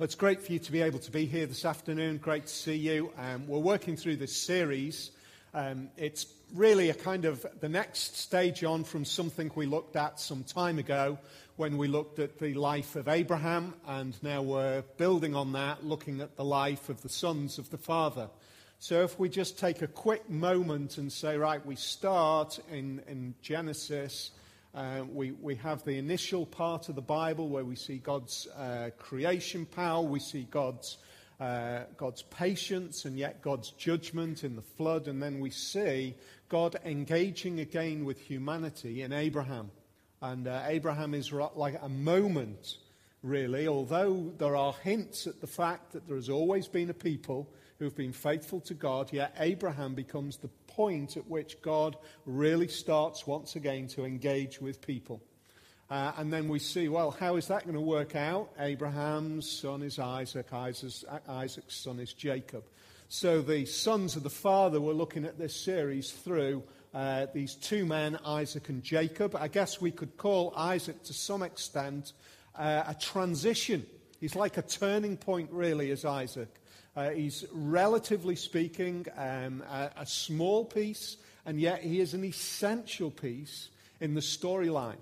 Well, it's great for you to be able to be here this afternoon. Great to see you. Um, we're working through this series. Um, it's really a kind of the next stage on from something we looked at some time ago when we looked at the life of Abraham, and now we're building on that, looking at the life of the sons of the father. So if we just take a quick moment and say, right, we start in, in Genesis uh, we, we have the initial part of the Bible where we see God's uh, creation power, we see God's, uh, God's patience, and yet God's judgment in the flood, and then we see God engaging again with humanity in Abraham. And uh, Abraham is like a moment, really, although there are hints at the fact that there has always been a people who've been faithful to God, yet Abraham becomes the point at which God really starts once again to engage with people. Uh, and then we see, well, how is that going to work out? Abraham's son is Isaac, Isaac's, Isaac's son is Jacob. So the sons of the father were looking at this series through uh, these two men, Isaac and Jacob. I guess we could call Isaac to some extent uh, a transition. He's like a turning point, really, as Isaac. Uh, he's, relatively speaking, um, a, a small piece, and yet he is an essential piece in the storyline.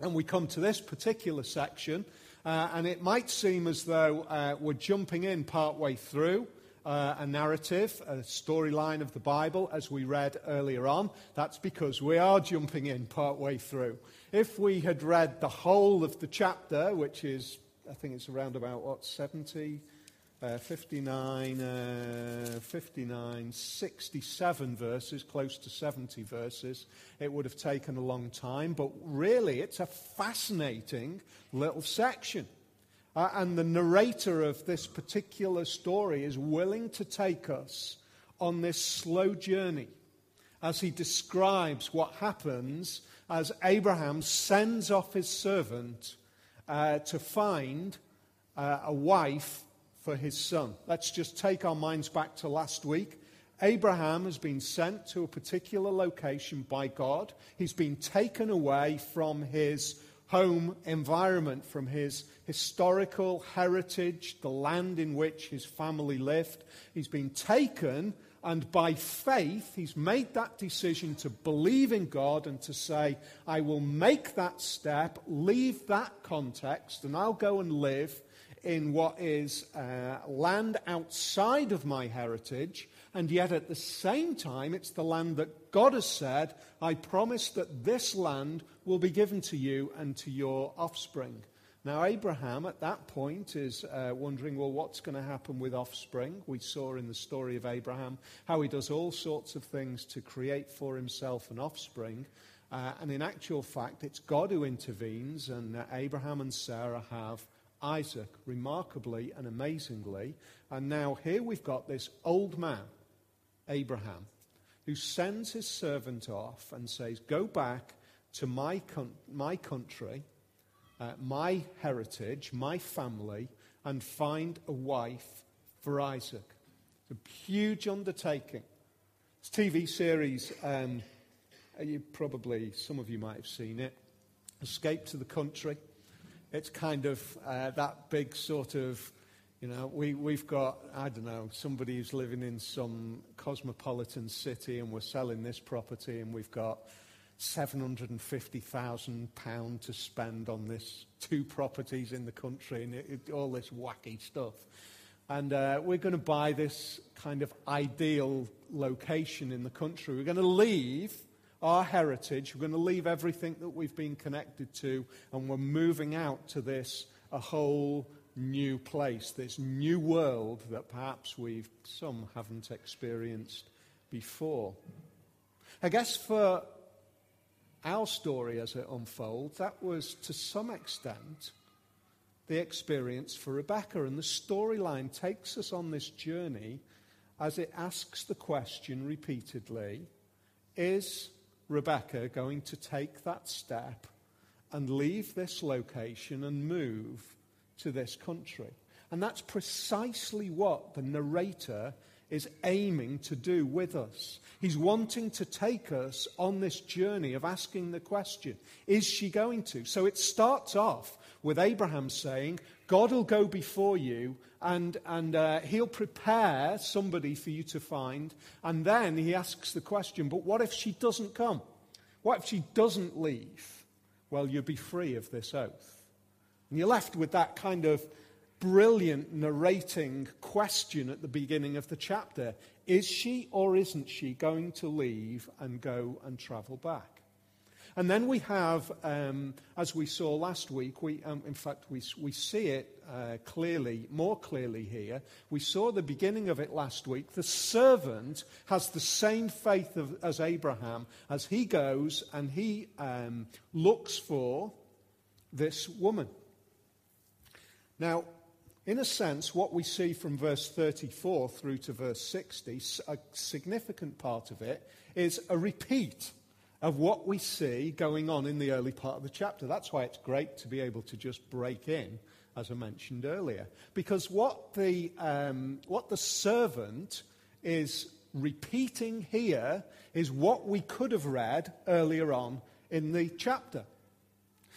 And we come to this particular section, uh, and it might seem as though uh, we're jumping in partway through uh, a narrative, a storyline of the Bible, as we read earlier on. That's because we are jumping in partway through. If we had read the whole of the chapter, which is, I think it's around about, what, 70, uh, 59, uh, 59, 67 verses, close to 70 verses. It would have taken a long time, but really it's a fascinating little section. Uh, and the narrator of this particular story is willing to take us on this slow journey as he describes what happens as Abraham sends off his servant uh, to find uh, a wife for his son. Let's just take our minds back to last week. Abraham has been sent to a particular location by God. He's been taken away from his home environment, from his historical heritage, the land in which his family lived. He's been taken, and by faith, he's made that decision to believe in God and to say, I will make that step, leave that context, and I'll go and live in what is uh, land outside of my heritage, and yet at the same time, it's the land that God has said, I promise that this land will be given to you and to your offspring. Now, Abraham at that point is uh, wondering, well, what's going to happen with offspring? We saw in the story of Abraham how he does all sorts of things to create for himself an offspring. Uh, and in actual fact, it's God who intervenes, and uh, Abraham and Sarah have Isaac, remarkably and amazingly. And now here we've got this old man, Abraham, who sends his servant off and says, Go back to my, con- my country, uh, my heritage, my family, and find a wife for Isaac. It's a huge undertaking. This TV series, um, you probably, some of you might have seen it, Escape to the Country. It's kind of uh, that big sort of, you know, we, we've got, I don't know, somebody who's living in some cosmopolitan city and we're selling this property and we've got £750,000 to spend on this two properties in the country and it, it, all this wacky stuff. And uh, we're going to buy this kind of ideal location in the country. We're going to leave our heritage. We're going to leave everything that we've been connected to, and we're moving out to this a whole new place, this new world that perhaps we've some haven't experienced before. I guess for our story as it unfolds, that was to some extent the experience for Rebecca. And the storyline takes us on this journey as it asks the question repeatedly Is Rebecca going to take that step and leave this location and move to this country? And that's precisely what the narrator is aiming to do with us. He's wanting to take us on this journey of asking the question, is she going to? So it starts off with Abraham saying, God will go before you and, and uh, he'll prepare somebody for you to find. And then he asks the question, but what if she doesn't come? What if she doesn't leave? Well, you'll be free of this oath. And you're left with that kind of brilliant narrating question at the beginning of the chapter. Is she or isn't she going to leave and go and travel back? And then we have, um, as we saw last week, we, um, in fact, we, we see it uh, clearly, more clearly here. We saw the beginning of it last week. The servant has the same faith of, as Abraham as he goes and he um, looks for this woman. Now, in a sense, what we see from verse 34 through to verse 60, a significant part of it is a repeat of what we see going on in the early part of the chapter. That's why it's great to be able to just break in, as I mentioned earlier. Because what the, um, what the servant is repeating here is what we could have read earlier on in the chapter.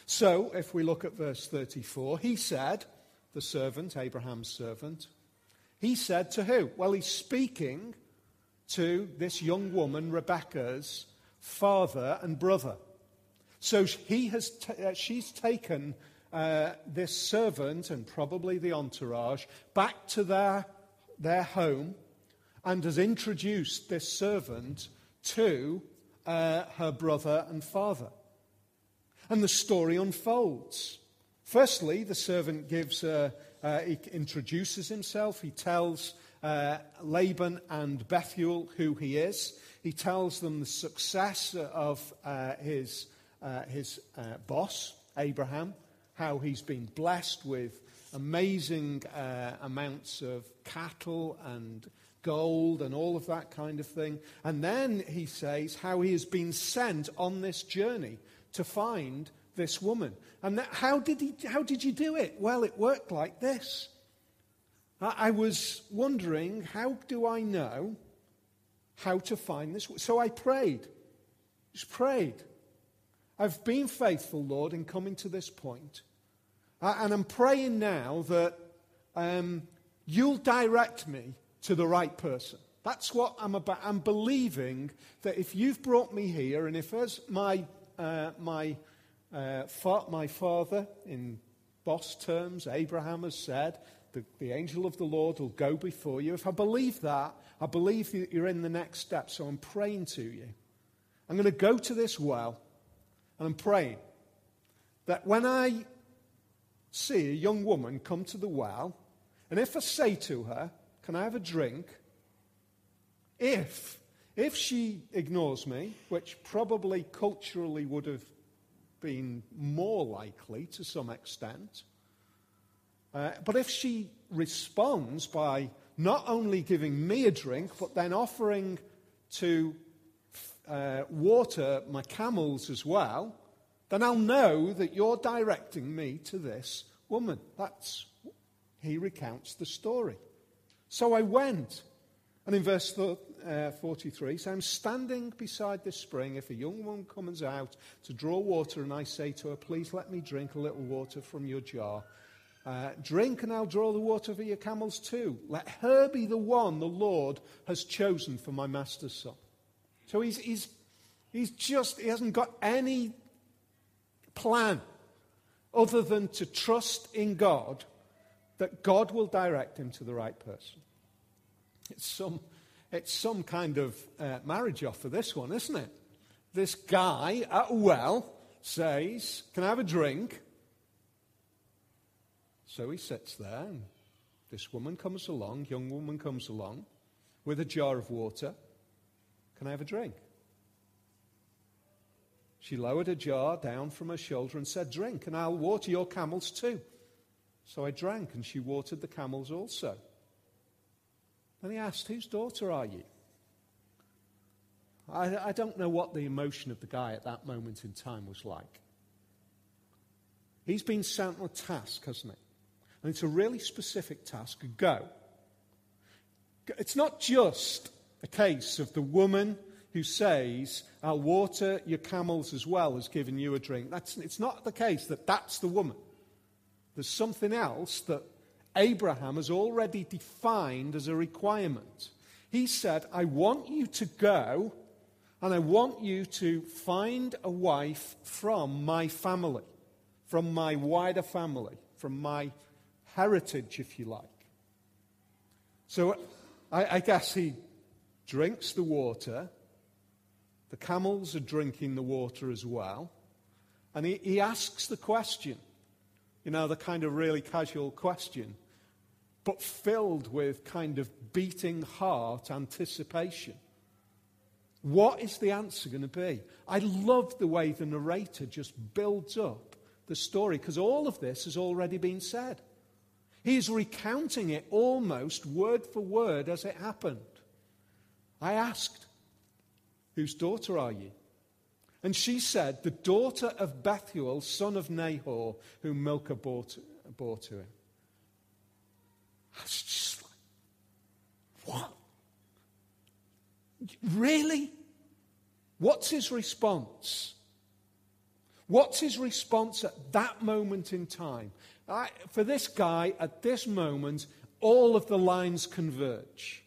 So, if we look at verse 34, he said, the servant, Abraham's servant, he said to who? Well, he's speaking to this young woman, Rebecca's father and brother. So he has t- uh, she's taken uh, this servant and probably the entourage back to their, their home and has introduced this servant to uh, her brother and father. And the story unfolds. Firstly, the servant gives, uh, uh, he introduces himself. He tells uh, Laban and Bethuel who he is. He tells them the success of uh, his, uh, his uh, boss, Abraham, how he's been blessed with amazing uh, amounts of cattle and gold and all of that kind of thing. And then he says how he has been sent on this journey to find this woman. And that, how, did he, how did you do it? Well, it worked like this. I, I was wondering, how do I know how to find this. So I prayed. Just prayed. I've been faithful, Lord, in coming to this point. And I'm praying now that um, you'll direct me to the right person. That's what I'm about. I'm believing that if you've brought me here, and if as my, uh, my, uh, fa- my father, in boss terms, Abraham has said, the, the angel of the Lord will go before you. If I believe that, I believe that you're in the next step. So I'm praying to you. I'm going to go to this well and I'm praying that when I see a young woman come to the well, and if I say to her, Can I have a drink? If, if she ignores me, which probably culturally would have been more likely to some extent, uh, but if she responds by not only giving me a drink, but then offering to uh, water my camels as well, then I'll know that you're directing me to this woman. That's, he recounts the story. So I went. And in verse uh, 43, so I'm standing beside this spring. If a young woman comes out to draw water, and I say to her, Please let me drink a little water from your jar, uh, drink and I'll draw the water for your camels too. Let her be the one the Lord has chosen for my master's son. So he's, he's, he's just, he hasn't got any plan other than to trust in God that God will direct him to the right person. It's some, it's some kind of uh, marriage offer, this one, isn't it? This guy at a well says, Can I have a drink? So he sits there, and this woman comes along, young woman comes along, with a jar of water. Can I have a drink? She lowered a jar down from her shoulder and said, Drink, and I'll water your camels too. So I drank, and she watered the camels also. Then he asked, Whose daughter are you? I, I, don't know what the emotion of the guy at that moment in time was like. He's been sent on a task, hasn't he? And it's a really specific task. Go. It's not just a case of the woman who says, I'll water your camels as well as giving you a drink. That's, it's not the case that that's the woman. There's something else that Abraham has already defined as a requirement. He said, I want you to go and I want you to find a wife from my family, from my wider family, from my heritage, if you like. So I, I guess he drinks the water. The camels are drinking the water as well. And he, he asks the question, you know, the kind of really casual question, but filled with kind of beating heart anticipation. What is the answer going to be? I love the way the narrator just builds up the story because all of this has already been said. He's recounting it almost word for word as it happened. I asked, Whose daughter are you? And she said, The daughter of Bethuel, son of Nahor, whom Milcah bore to, bore to him. I was just like, What? Really? What's his response? What's his response at that moment in time? I, for this guy, at this moment, all of the lines converge.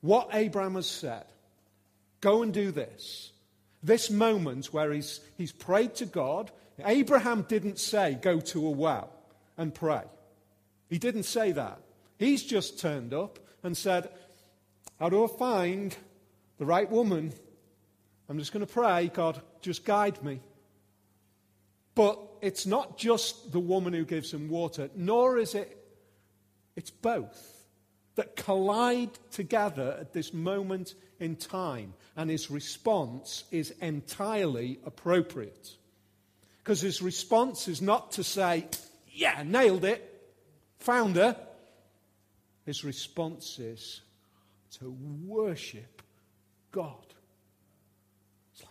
What Abraham has said go and do this. This moment where he's, he's prayed to God, Abraham didn't say, go to a well and pray. He didn't say that. He's just turned up and said, How do I find the right woman? I'm just going to pray, God, just guide me. But it's not just the woman who gives him water, nor is it, it's both that collide together at this moment in time. And his response is entirely appropriate. Because his response is not to say, Yeah, nailed it, found her. His response is to worship God. It's like,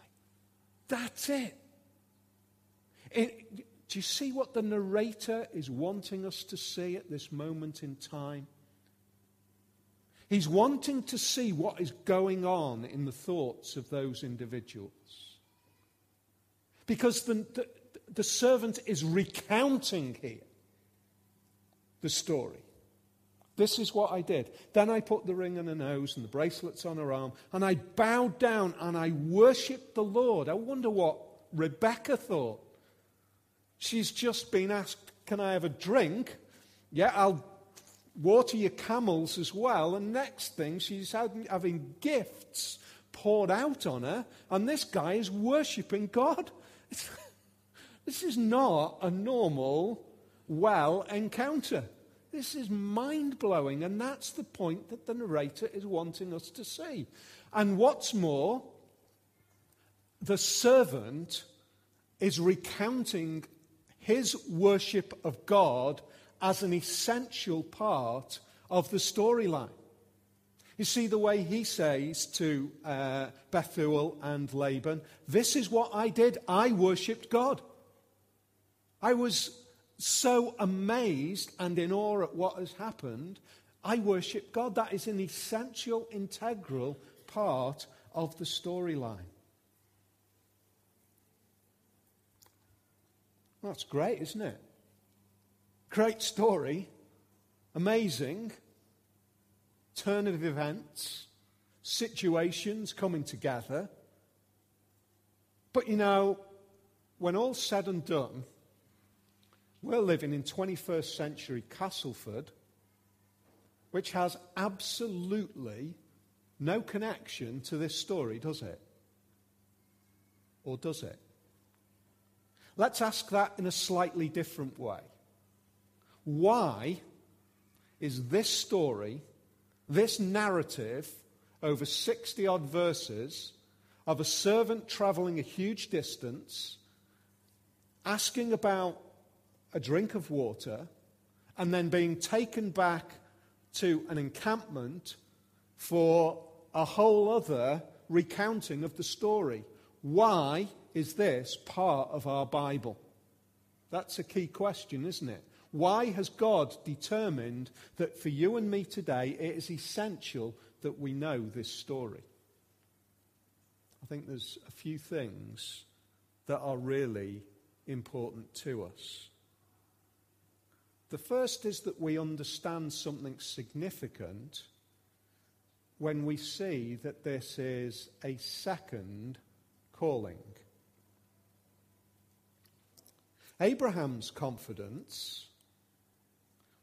that's it. it. Do you see what the narrator is wanting us to see at this moment in time? He's wanting to see what is going on in the thoughts of those individuals. Because the, the, the servant is recounting here the story. This is what I did. Then I put the ring on her nose and the bracelets on her arm, and I bowed down and I worshipped the Lord. I wonder what Rebecca thought. She's just been asked, Can I have a drink? Yeah, I'll water your camels as well. And next thing, she's having gifts poured out on her, and this guy is worshipping God. this is not a normal well encounter. This is mind blowing, and that's the point that the narrator is wanting us to see. And what's more, the servant is recounting his worship of God as an essential part of the storyline. You see the way he says to uh, Bethuel and Laban, This is what I did. I worshipped God. I was so amazed and in awe at what has happened. I worship God. That is an essential, integral part of the storyline. That's great, isn't it? Great story, amazing, turn of events, situations coming together. But you know, when all's said and done, we're living in 21st century Castleford, which has absolutely no connection to this story, does it? Or does it? Let's ask that in a slightly different way. Why is this story, this narrative, over 60 odd verses, of a servant traveling a huge distance, asking about a drink of water, and then being taken back to an encampment for a whole other recounting of the story. Why is this part of our Bible? That's a key question, isn't it? Why has God determined that for you and me today it is essential that we know this story? I think there's a few things that are really important to us. The first is that we understand something significant when we see that this is a second calling. Abraham's confidence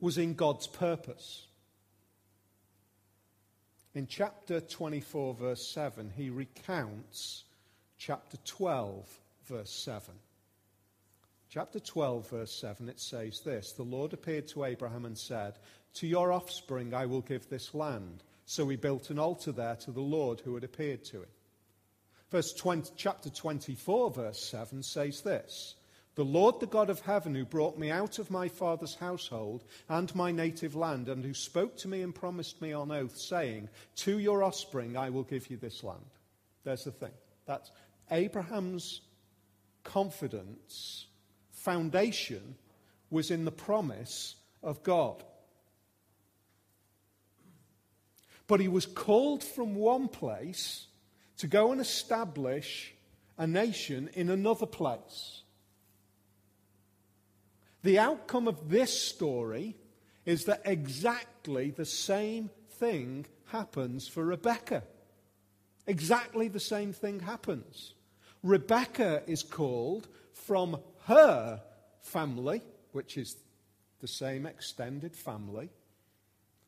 was in God's purpose. In chapter 24, verse 7, he recounts chapter 12, verse 7. Chapter 12, verse 7, it says this The Lord appeared to Abraham and said, To your offspring I will give this land. So he built an altar there to the Lord who had appeared to him. Verse 20, chapter 24, verse 7 says this The Lord, the God of heaven, who brought me out of my father's household and my native land, and who spoke to me and promised me on oath, saying, To your offspring I will give you this land. There's the thing. That's Abraham's confidence, foundation, was in the promise of God. But he was called from one place to go and establish a nation in another place. The outcome of this story is that exactly the same thing happens for Rebecca. Exactly the same thing happens. Rebecca is called from her family, which is the same extended family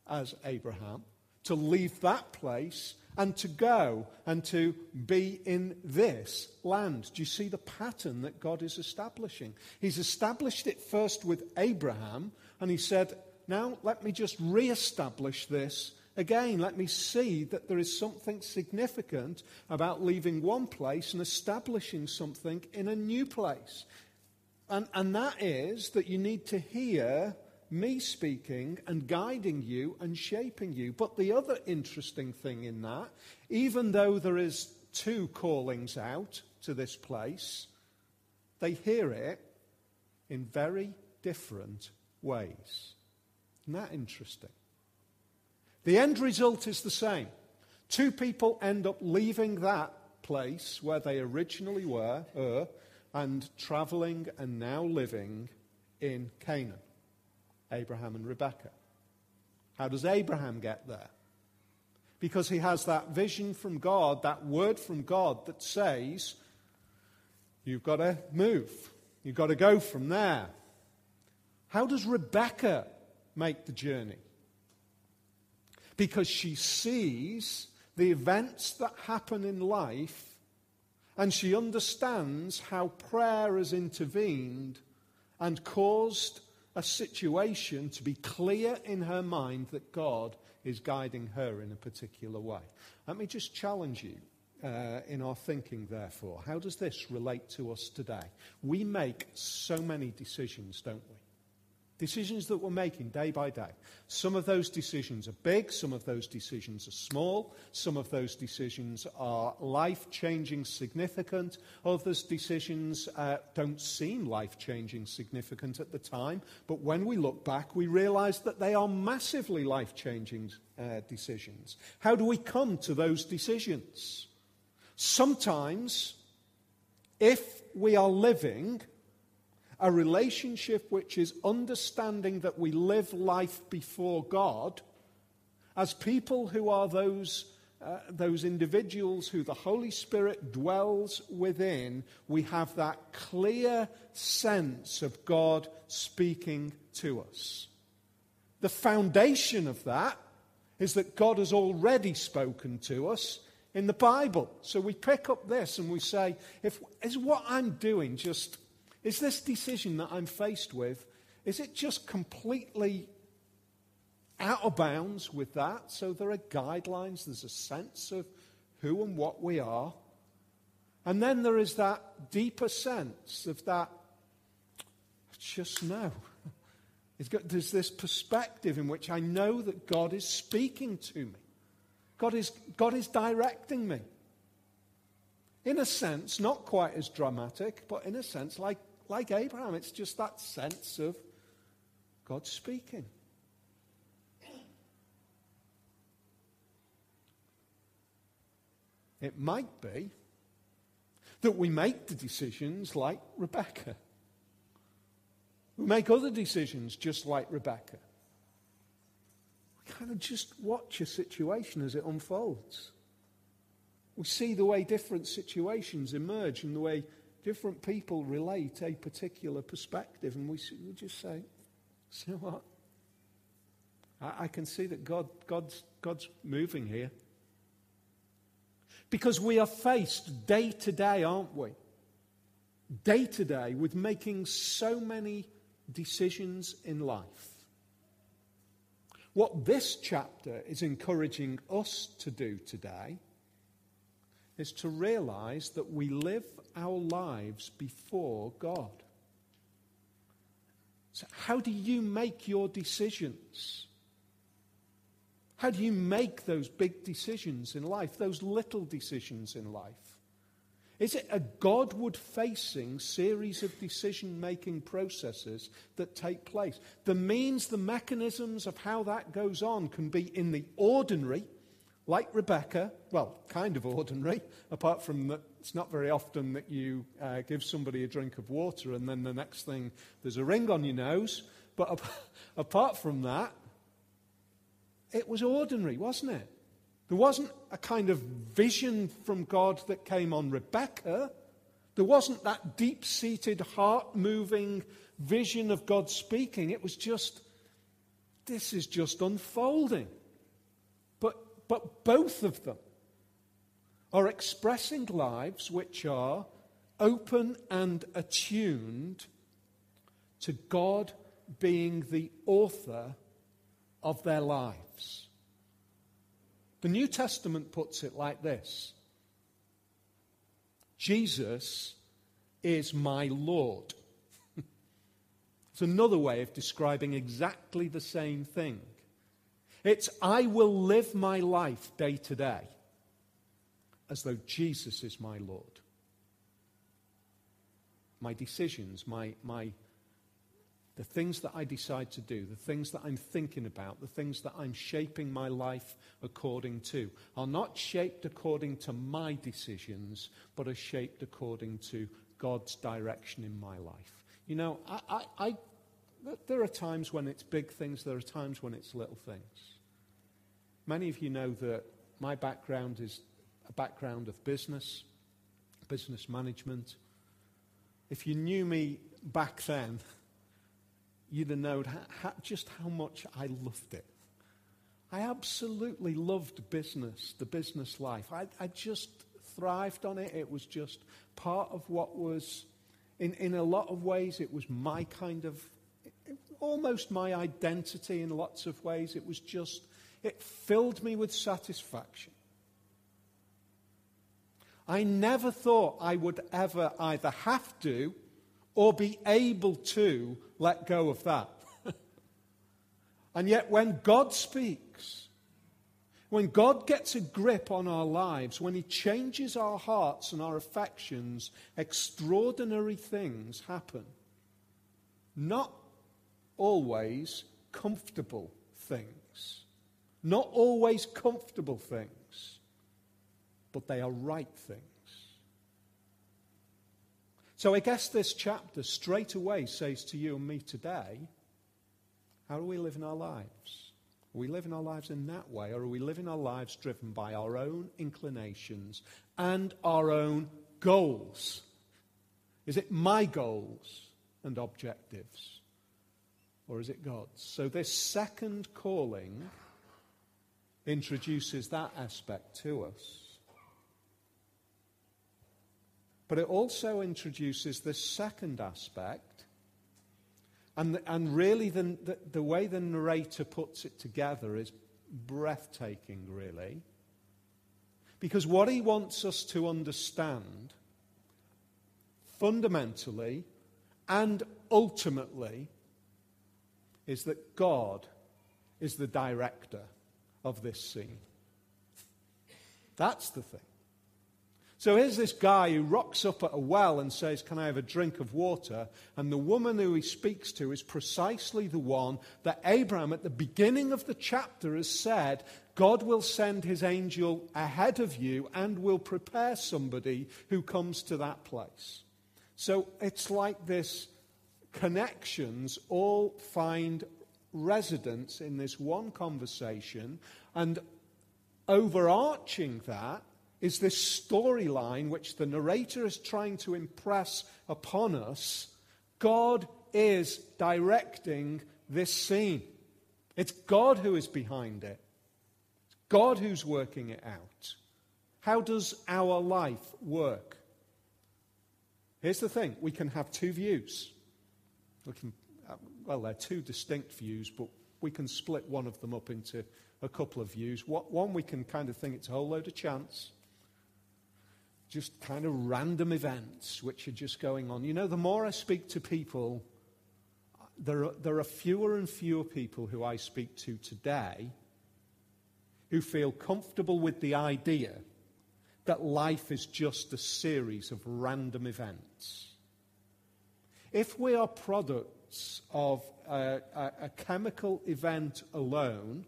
as Abraham, to leave that place and to go and to be in this land. Do you see the pattern that God is establishing? He's established it first with Abraham, and he said, Now let me just re establish this again. Let me see that there is something significant about leaving one place and establishing something in a new place. And, and that is that you need to hear me speaking and guiding you and shaping you. But the other interesting thing in that, even though there is two callings out to this place, they hear it in very different ways. Isn't that interesting? The end result is the same. Two people end up leaving that place where they originally were, uh, and traveling and now living in Canaan. Abraham and Rebekah. How does Abraham get there? Because he has that vision from God, that word from God that says, you've got to move. You've got to go from there. How does Rebecca make the journey? Because she sees the events that happen in life and she understands how prayer has intervened and caused a situation to be clear in her mind that God is guiding her in a particular way. Let me just challenge you uh, in our thinking, therefore. How does this relate to us today? We make so many decisions, don't we? Decisions that we're making day by day. Some of those decisions are big, some of those decisions are small, some of those decisions are life changing, significant, others' decisions uh, don't seem life changing, significant at the time, but when we look back, we realize that they are massively life changing uh, decisions. How do we come to those decisions? Sometimes, if we are living a relationship which is understanding that we live life before God as people who are those, uh, those individuals who the Holy Spirit dwells within, we have that clear sense of God speaking to us. The foundation of that is that God has already spoken to us in the Bible. So we pick up this and we say, if, is what I'm doing just is this decision that I'm faced with, is it just completely out of bounds with that? So there are guidelines, there's a sense of who and what we are. And then there is that deeper sense of that, just know. There's this perspective in which I know that God is speaking to me. God is, God is directing me. In a sense, not quite as dramatic, but in a sense, like like Abraham, it's just that sense of God speaking. It might be that we make the decisions like Rebecca. We make other decisions just like Rebecca. We kind of just watch a situation as it unfolds. We see the way different situations emerge and the way different people relate a particular perspective, and we, just say, know what? I, I can see that God, God's, God's moving here. Because we are faced day to day, aren't we? Day to day with making so many decisions in life. What this chapter is encouraging us to do today is to realize that we live our lives before God. So, how do you make your decisions? How do you make those big decisions in life, those little decisions in life? Is it a Godward facing series of decision making processes that take place? The means, the mechanisms of how that goes on can be in the ordinary, like Rebecca, well, kind of ordinary, apart from that it's not very often that you uh, give somebody a drink of water and then the next thing there's a ring on your nose. But apart from that, it was ordinary, wasn't it? There wasn't a kind of vision from God that came on Rebecca. There wasn't that deep seated, heart moving vision of God speaking. It was just, this is just unfolding. But, both of them are expressing lives which are open and attuned to God being the author of their lives. The New Testament puts it like this Jesus is my Lord. it's another way of describing exactly the same thing. It's, I will live my life day to day as though Jesus is my Lord. My decisions, my, my the things that I decide to do, the things that I'm thinking about, the things that I'm shaping my life according to, are not shaped according to my decisions, but are shaped according to God's direction in my life. You know, I, I, I, there are times when it's big things, there are times when it's little things. Many of you know that my background is a background of business, business management. If you knew me back then, you'd have known just how much I loved it. I absolutely loved business, the business life. I, I just thrived on it. It was just part of what was, in, in a lot of ways, it was my kind of, almost my identity in lots of ways. It was just, it filled me with satisfaction. I never thought I would ever either have to or be able to let go of that. and yet, when God speaks, when God gets a grip on our lives, when He changes our hearts and our affections, extraordinary things happen. Not always comfortable things. Not always comfortable things, but they are right things. So I guess this chapter straight away says to you and me today how do we live in our lives? Are we living our lives in that way, or are we living our lives driven by our own inclinations and our own goals? Is it my goals and objectives, or is it God's? So, this second calling introduces that aspect to us. But it also introduces this second aspect. And, and really, the, the, the way the narrator puts it together is breathtaking, really. Because what he wants us to understand fundamentally and ultimately is that God is the director of this scene. That's the thing. So here's this guy who rocks up at a well and says, Can I have a drink of water? And the woman who he speaks to is precisely the one that Abraham, at the beginning of the chapter, has said, God will send his angel ahead of you and will prepare somebody who comes to that place. So it's like this connections all find residence in this one conversation, and overarching that is this storyline which the narrator is trying to impress upon us. God is directing this scene. It's God who is behind it. It's God who's working it out. How does our life work? Here's the thing we can have two views. Can, uh, well, they're two distinct views, but we can split one of them up into a couple of views. One, we can kind of think it's a whole load of chance, just kind of random events which are just going on. You know, the more I speak to people, there are, there are fewer and fewer people who I speak to today who feel comfortable with the idea that life is just a series of random events. If we are products of a, a, a, chemical event alone,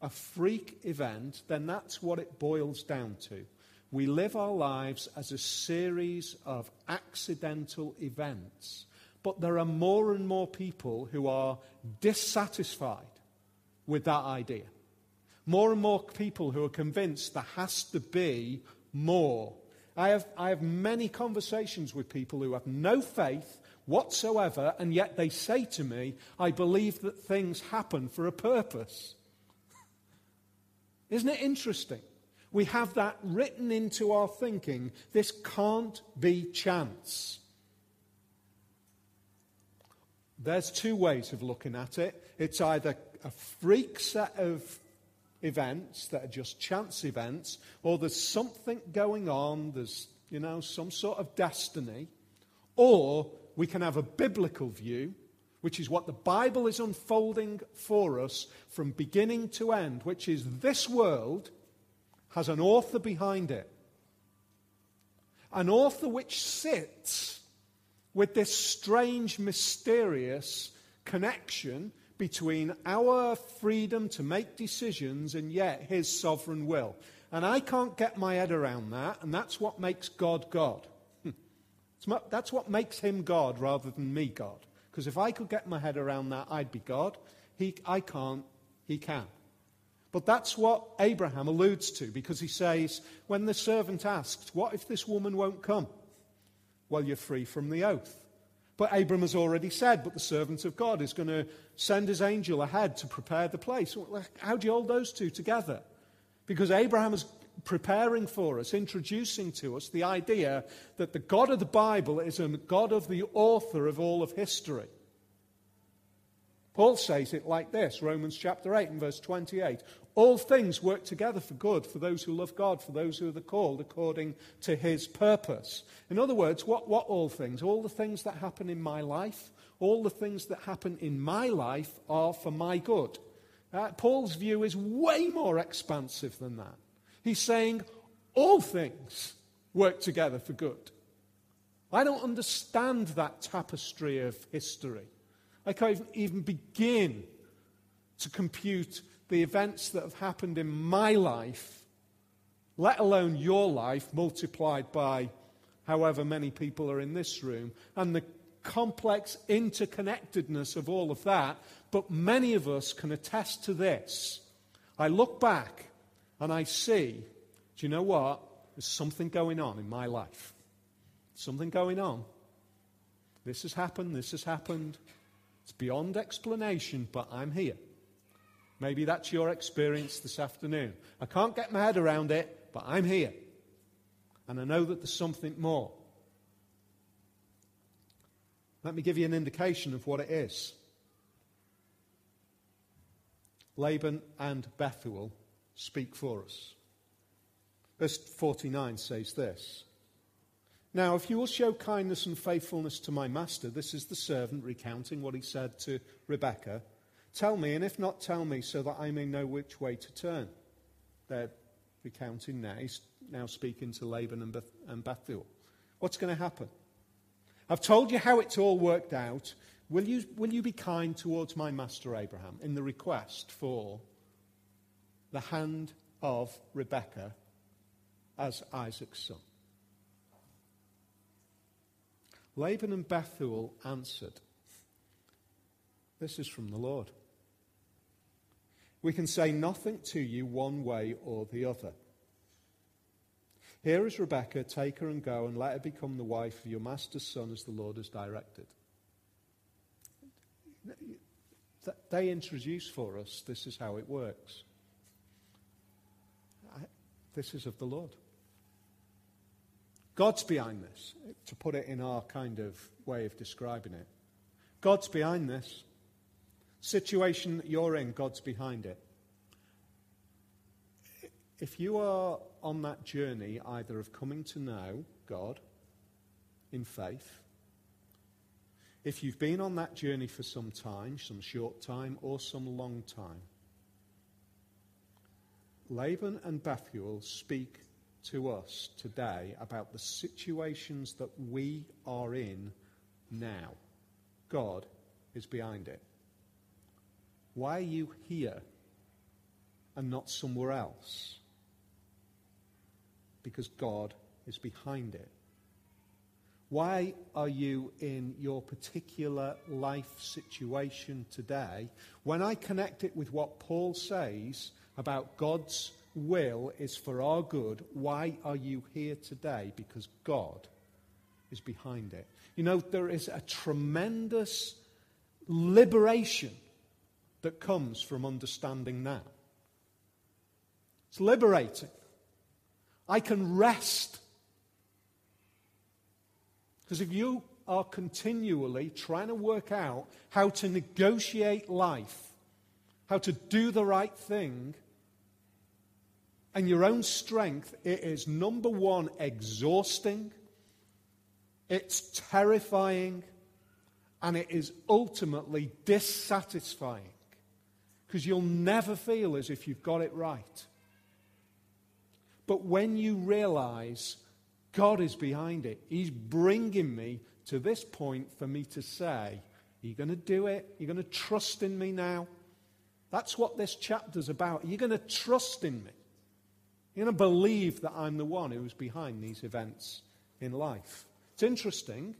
a freak event, then that's what it boils down to. We live our lives as a series of accidental events. But there are more and more people who are dissatisfied with that idea. More and more people who are convinced there has to be more. I have, I have many conversations with people who have no faith whatsoever, and yet they say to me, I believe that things happen for a purpose. Isn't it interesting? We have that written into our thinking. This can't be chance. There's two ways of looking at it. It's either a freak set of events that are just chance events, or there's something going on, there's, you know, some sort of destiny, or we can have a biblical view, which is what the Bible is unfolding for us from beginning to end, which is this world has an author behind it. An author which sits with this strange, mysterious connection between our freedom to make decisions and yet his sovereign will. And I can't get my head around that, and that's what makes God God. That's what makes him God rather than me God. Because if I could get my head around that, I'd be God. He, I can't, he can. But that's what Abraham alludes to because he says, when the servant asked, What if this woman won't come? Well, you're free from the oath. But Abram has already said, but the servant of God is going to send his angel ahead to prepare the place. How do you hold those two together? Because Abraham is preparing for us, introducing to us the idea that the God of the Bible is a God of the author of all of history. Paul says it like this Romans chapter 8 and verse 28. All things work together for good for those who love God, for those who are the called according to his purpose. In other words, what, what all things? All the things that happen in my life, all the things that happen in my life are for my good. Uh, Paul's view is way more expansive than that. He's saying all things work together for good. I don't understand that tapestry of history. I can't even begin to compute the events that have happened in my life, let alone your life, multiplied by however many people are in this room, and the complex interconnectedness of all of that. But many of us can attest to this. I look back and I see, do you know what? There's something going on in my life. Something going on. This has happened, this has happened. It's beyond explanation, but I'm here. Maybe that's your experience this afternoon. I can't get my head around it, but I'm here. And I know that there's something more. Let me give you an indication of what it is. Laban and Bethuel speak for us. Verse 49 says this now, if you will show kindness and faithfulness to my master, this is the servant recounting what he said to Rebekah, tell me, and if not, tell me, so that I may know which way to turn. They're recounting now. He's now speaking to Laban and, Beth- and Bethuel. What's going to happen? I've told you how it's all worked out. Will you, will you be kind towards my master Abraham in the request for the hand of Rebekah as Isaac's son? Laban and Bethuel answered, This is from the Lord. We can say nothing to you one way or the other. Here is Rebekah, take her and go, and let her become the wife of your master's son as the Lord has directed. They introduce for us this is how it works. This is of the Lord. God's behind this, to put it in our kind of way of describing it. God's behind this. Situation that you're in, God's behind it. If you are on that journey either of coming to know God in faith, if you've been on that journey for some time, some short time, or some long time, Laban and Bethuel speak to us today about the situations that we are in now. God is behind it. Why are you here and not somewhere else? Because God is behind it. Why are you in your particular life situation today? When I connect it with what Paul says about God's will is for our good, why are you here today? Because God is behind it. You know, there is a tremendous liberation that comes from understanding that. It's liberating. I can rest. Because if you are continually trying to work out how to negotiate life, how to do the right thing, and your own strength, it is number one, exhausting, it's terrifying, and it is ultimately dissatisfying because you'll never feel as if you've got it right. But when you realize God is behind it, He's bringing me to this point for me to say, Are you going to do it? Are you going to trust in me now? That's what this chapter's about. Are you going to trust in me? Going to believe that I'm the one who's behind these events in life. It's interesting,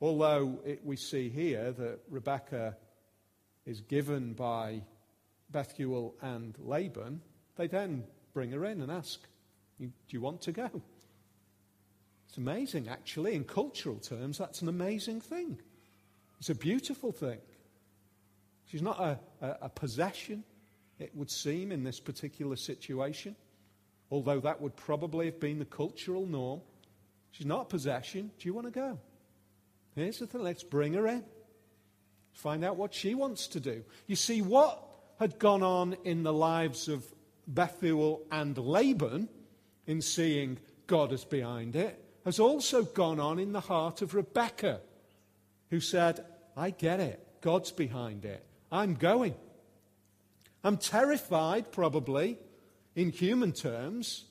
although it, we see here that Rebecca is given by Bethuel and Laban, they then bring her in and ask, Do you want to go? It's amazing, actually. In cultural terms, that's an amazing thing. It's a beautiful thing. She's not a, a, a possession, it would seem, in this particular situation although that would probably have been the cultural norm. She's not a possession. Do you want to go? Here's the thing let's bring her in. Find out what she wants to do. You see, what had gone on in the lives of Bethuel and Laban in seeing God as behind it has also gone on in the heart of Rebecca, who said, I get it. God's behind it. I'm going. I'm terrified, probably, in human terms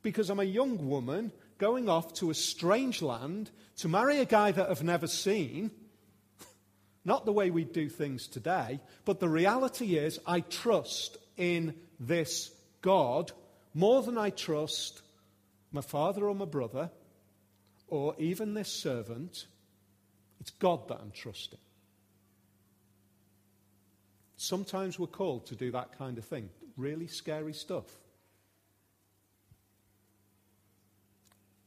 because I'm a young woman going off to a strange land to marry a guy that I've never seen. Not the way we do things today, but the reality is I trust in this God more than I trust my father or my brother or even this servant. It's God that I'm trusting. Sometimes we're called to do that kind of thing, really scary stuff.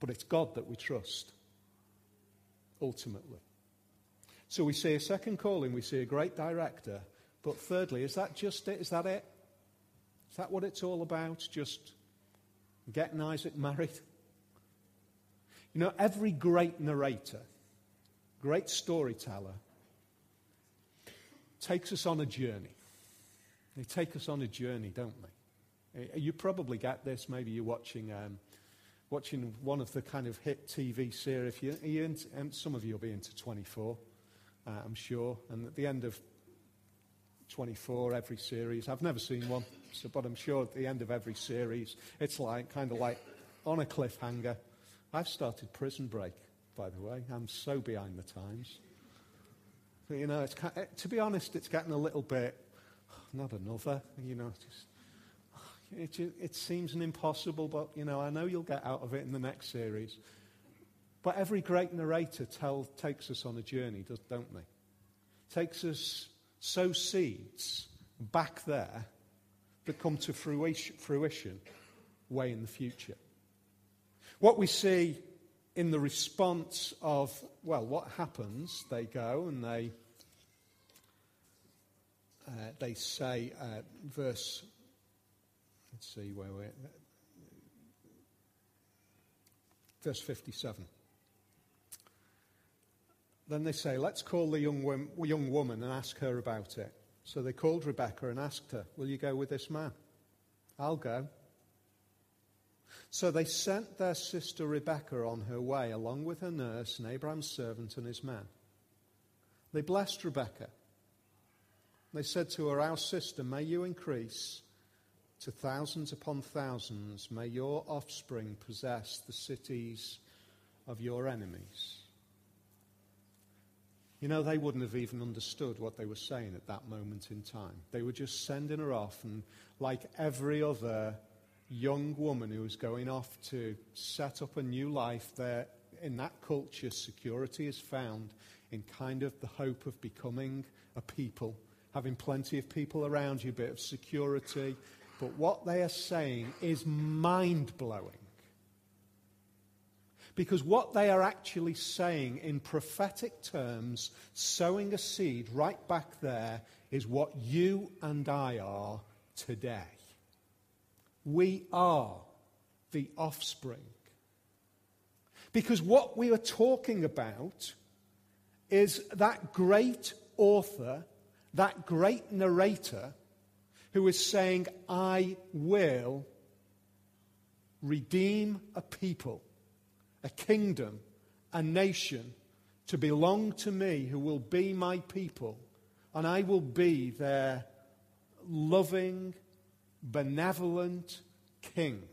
But it's God that we trust, ultimately. So we see a second calling, we see a great director. But thirdly, is that just it? Is that it? Is that what it's all about? Just getting Isaac married? You know, every great narrator, great storyteller, takes us on a journey. They take us on a journey, don't they? You probably get this. Maybe you're watching um, watching one of the kind of hit TV series. If you, you into, um, some of you will be into 24, uh, I'm sure. And at the end of 24, every series, I've never seen one, so, but I'm sure at the end of every series, it's like kind of like on a cliffhanger. I've started Prison Break, by the way. I'm so behind the times. But, you know, it's, to be honest, it's getting a little bit, not another, you know, just it, it seems an impossible, but you know, I know you'll get out of it in the next series. But every great narrator tell, takes us on a journey, don't they? Takes us sow seeds back there that come to fruition way in the future. What we see in the response of, well, what happens? They go and they, uh, they say, uh, verse, let's see where we're, at. verse 57. Then they say, let's call the young, young woman and ask her about it. So they called Rebecca and asked her, Will you go with this man? I'll go. So they sent their sister Rebekah on her way, along with her nurse and Abraham's servant and his men. They blessed Rebekah. They said to her, Our sister, may you increase to thousands upon thousands. May your offspring possess the cities of your enemies. You know, they wouldn't have even understood what they were saying at that moment in time. They were just sending her off, and like every other young woman who was going off to set up a new life there in that culture, security is found in kind of the hope of becoming a people, having plenty of people around you, a bit of security. But what they are saying is mind blowing. Because what they are actually saying in prophetic terms, sowing a seed right back there, is what you and I are today. We are the offspring. Because what we are talking about is that great author, that great narrator, who is saying, I will redeem a people, a kingdom, a nation to belong to me, who will be my people, and I will be their loving, benevolent king.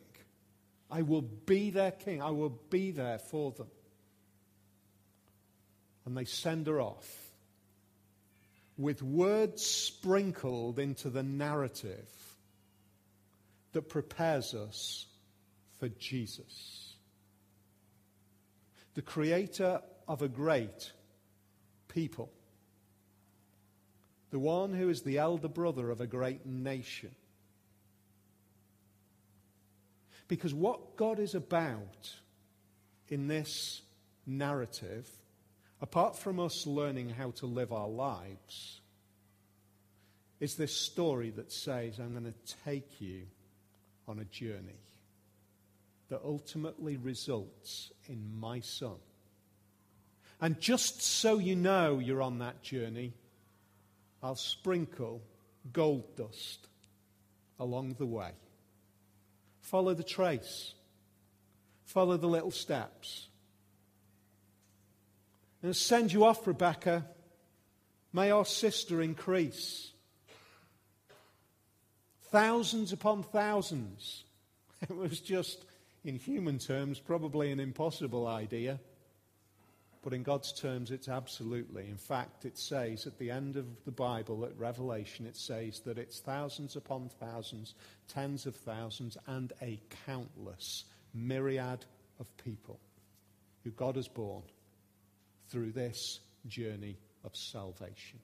I will be their king. I will be there for them. And they send her off with words sprinkled into the narrative that prepares us for Jesus. The creator of a great people. The one who is the elder brother of a great nation. Because what God is about in this narrative, apart from us learning how to live our lives, is this story that says, I'm going to take you on a journey that ultimately results in my son. And just so you know you're on that journey, I'll sprinkle gold dust along the way. Follow the trace. Follow the little steps. And send you off, Rebecca. May our sister increase. Thousands upon thousands. It was just, in human terms, probably an impossible idea. But in God's terms, it's absolutely. In fact, it says at the end of the Bible, at Revelation, it says that it's thousands upon thousands, tens of thousands, and a countless myriad of people who God has born through this journey of salvation.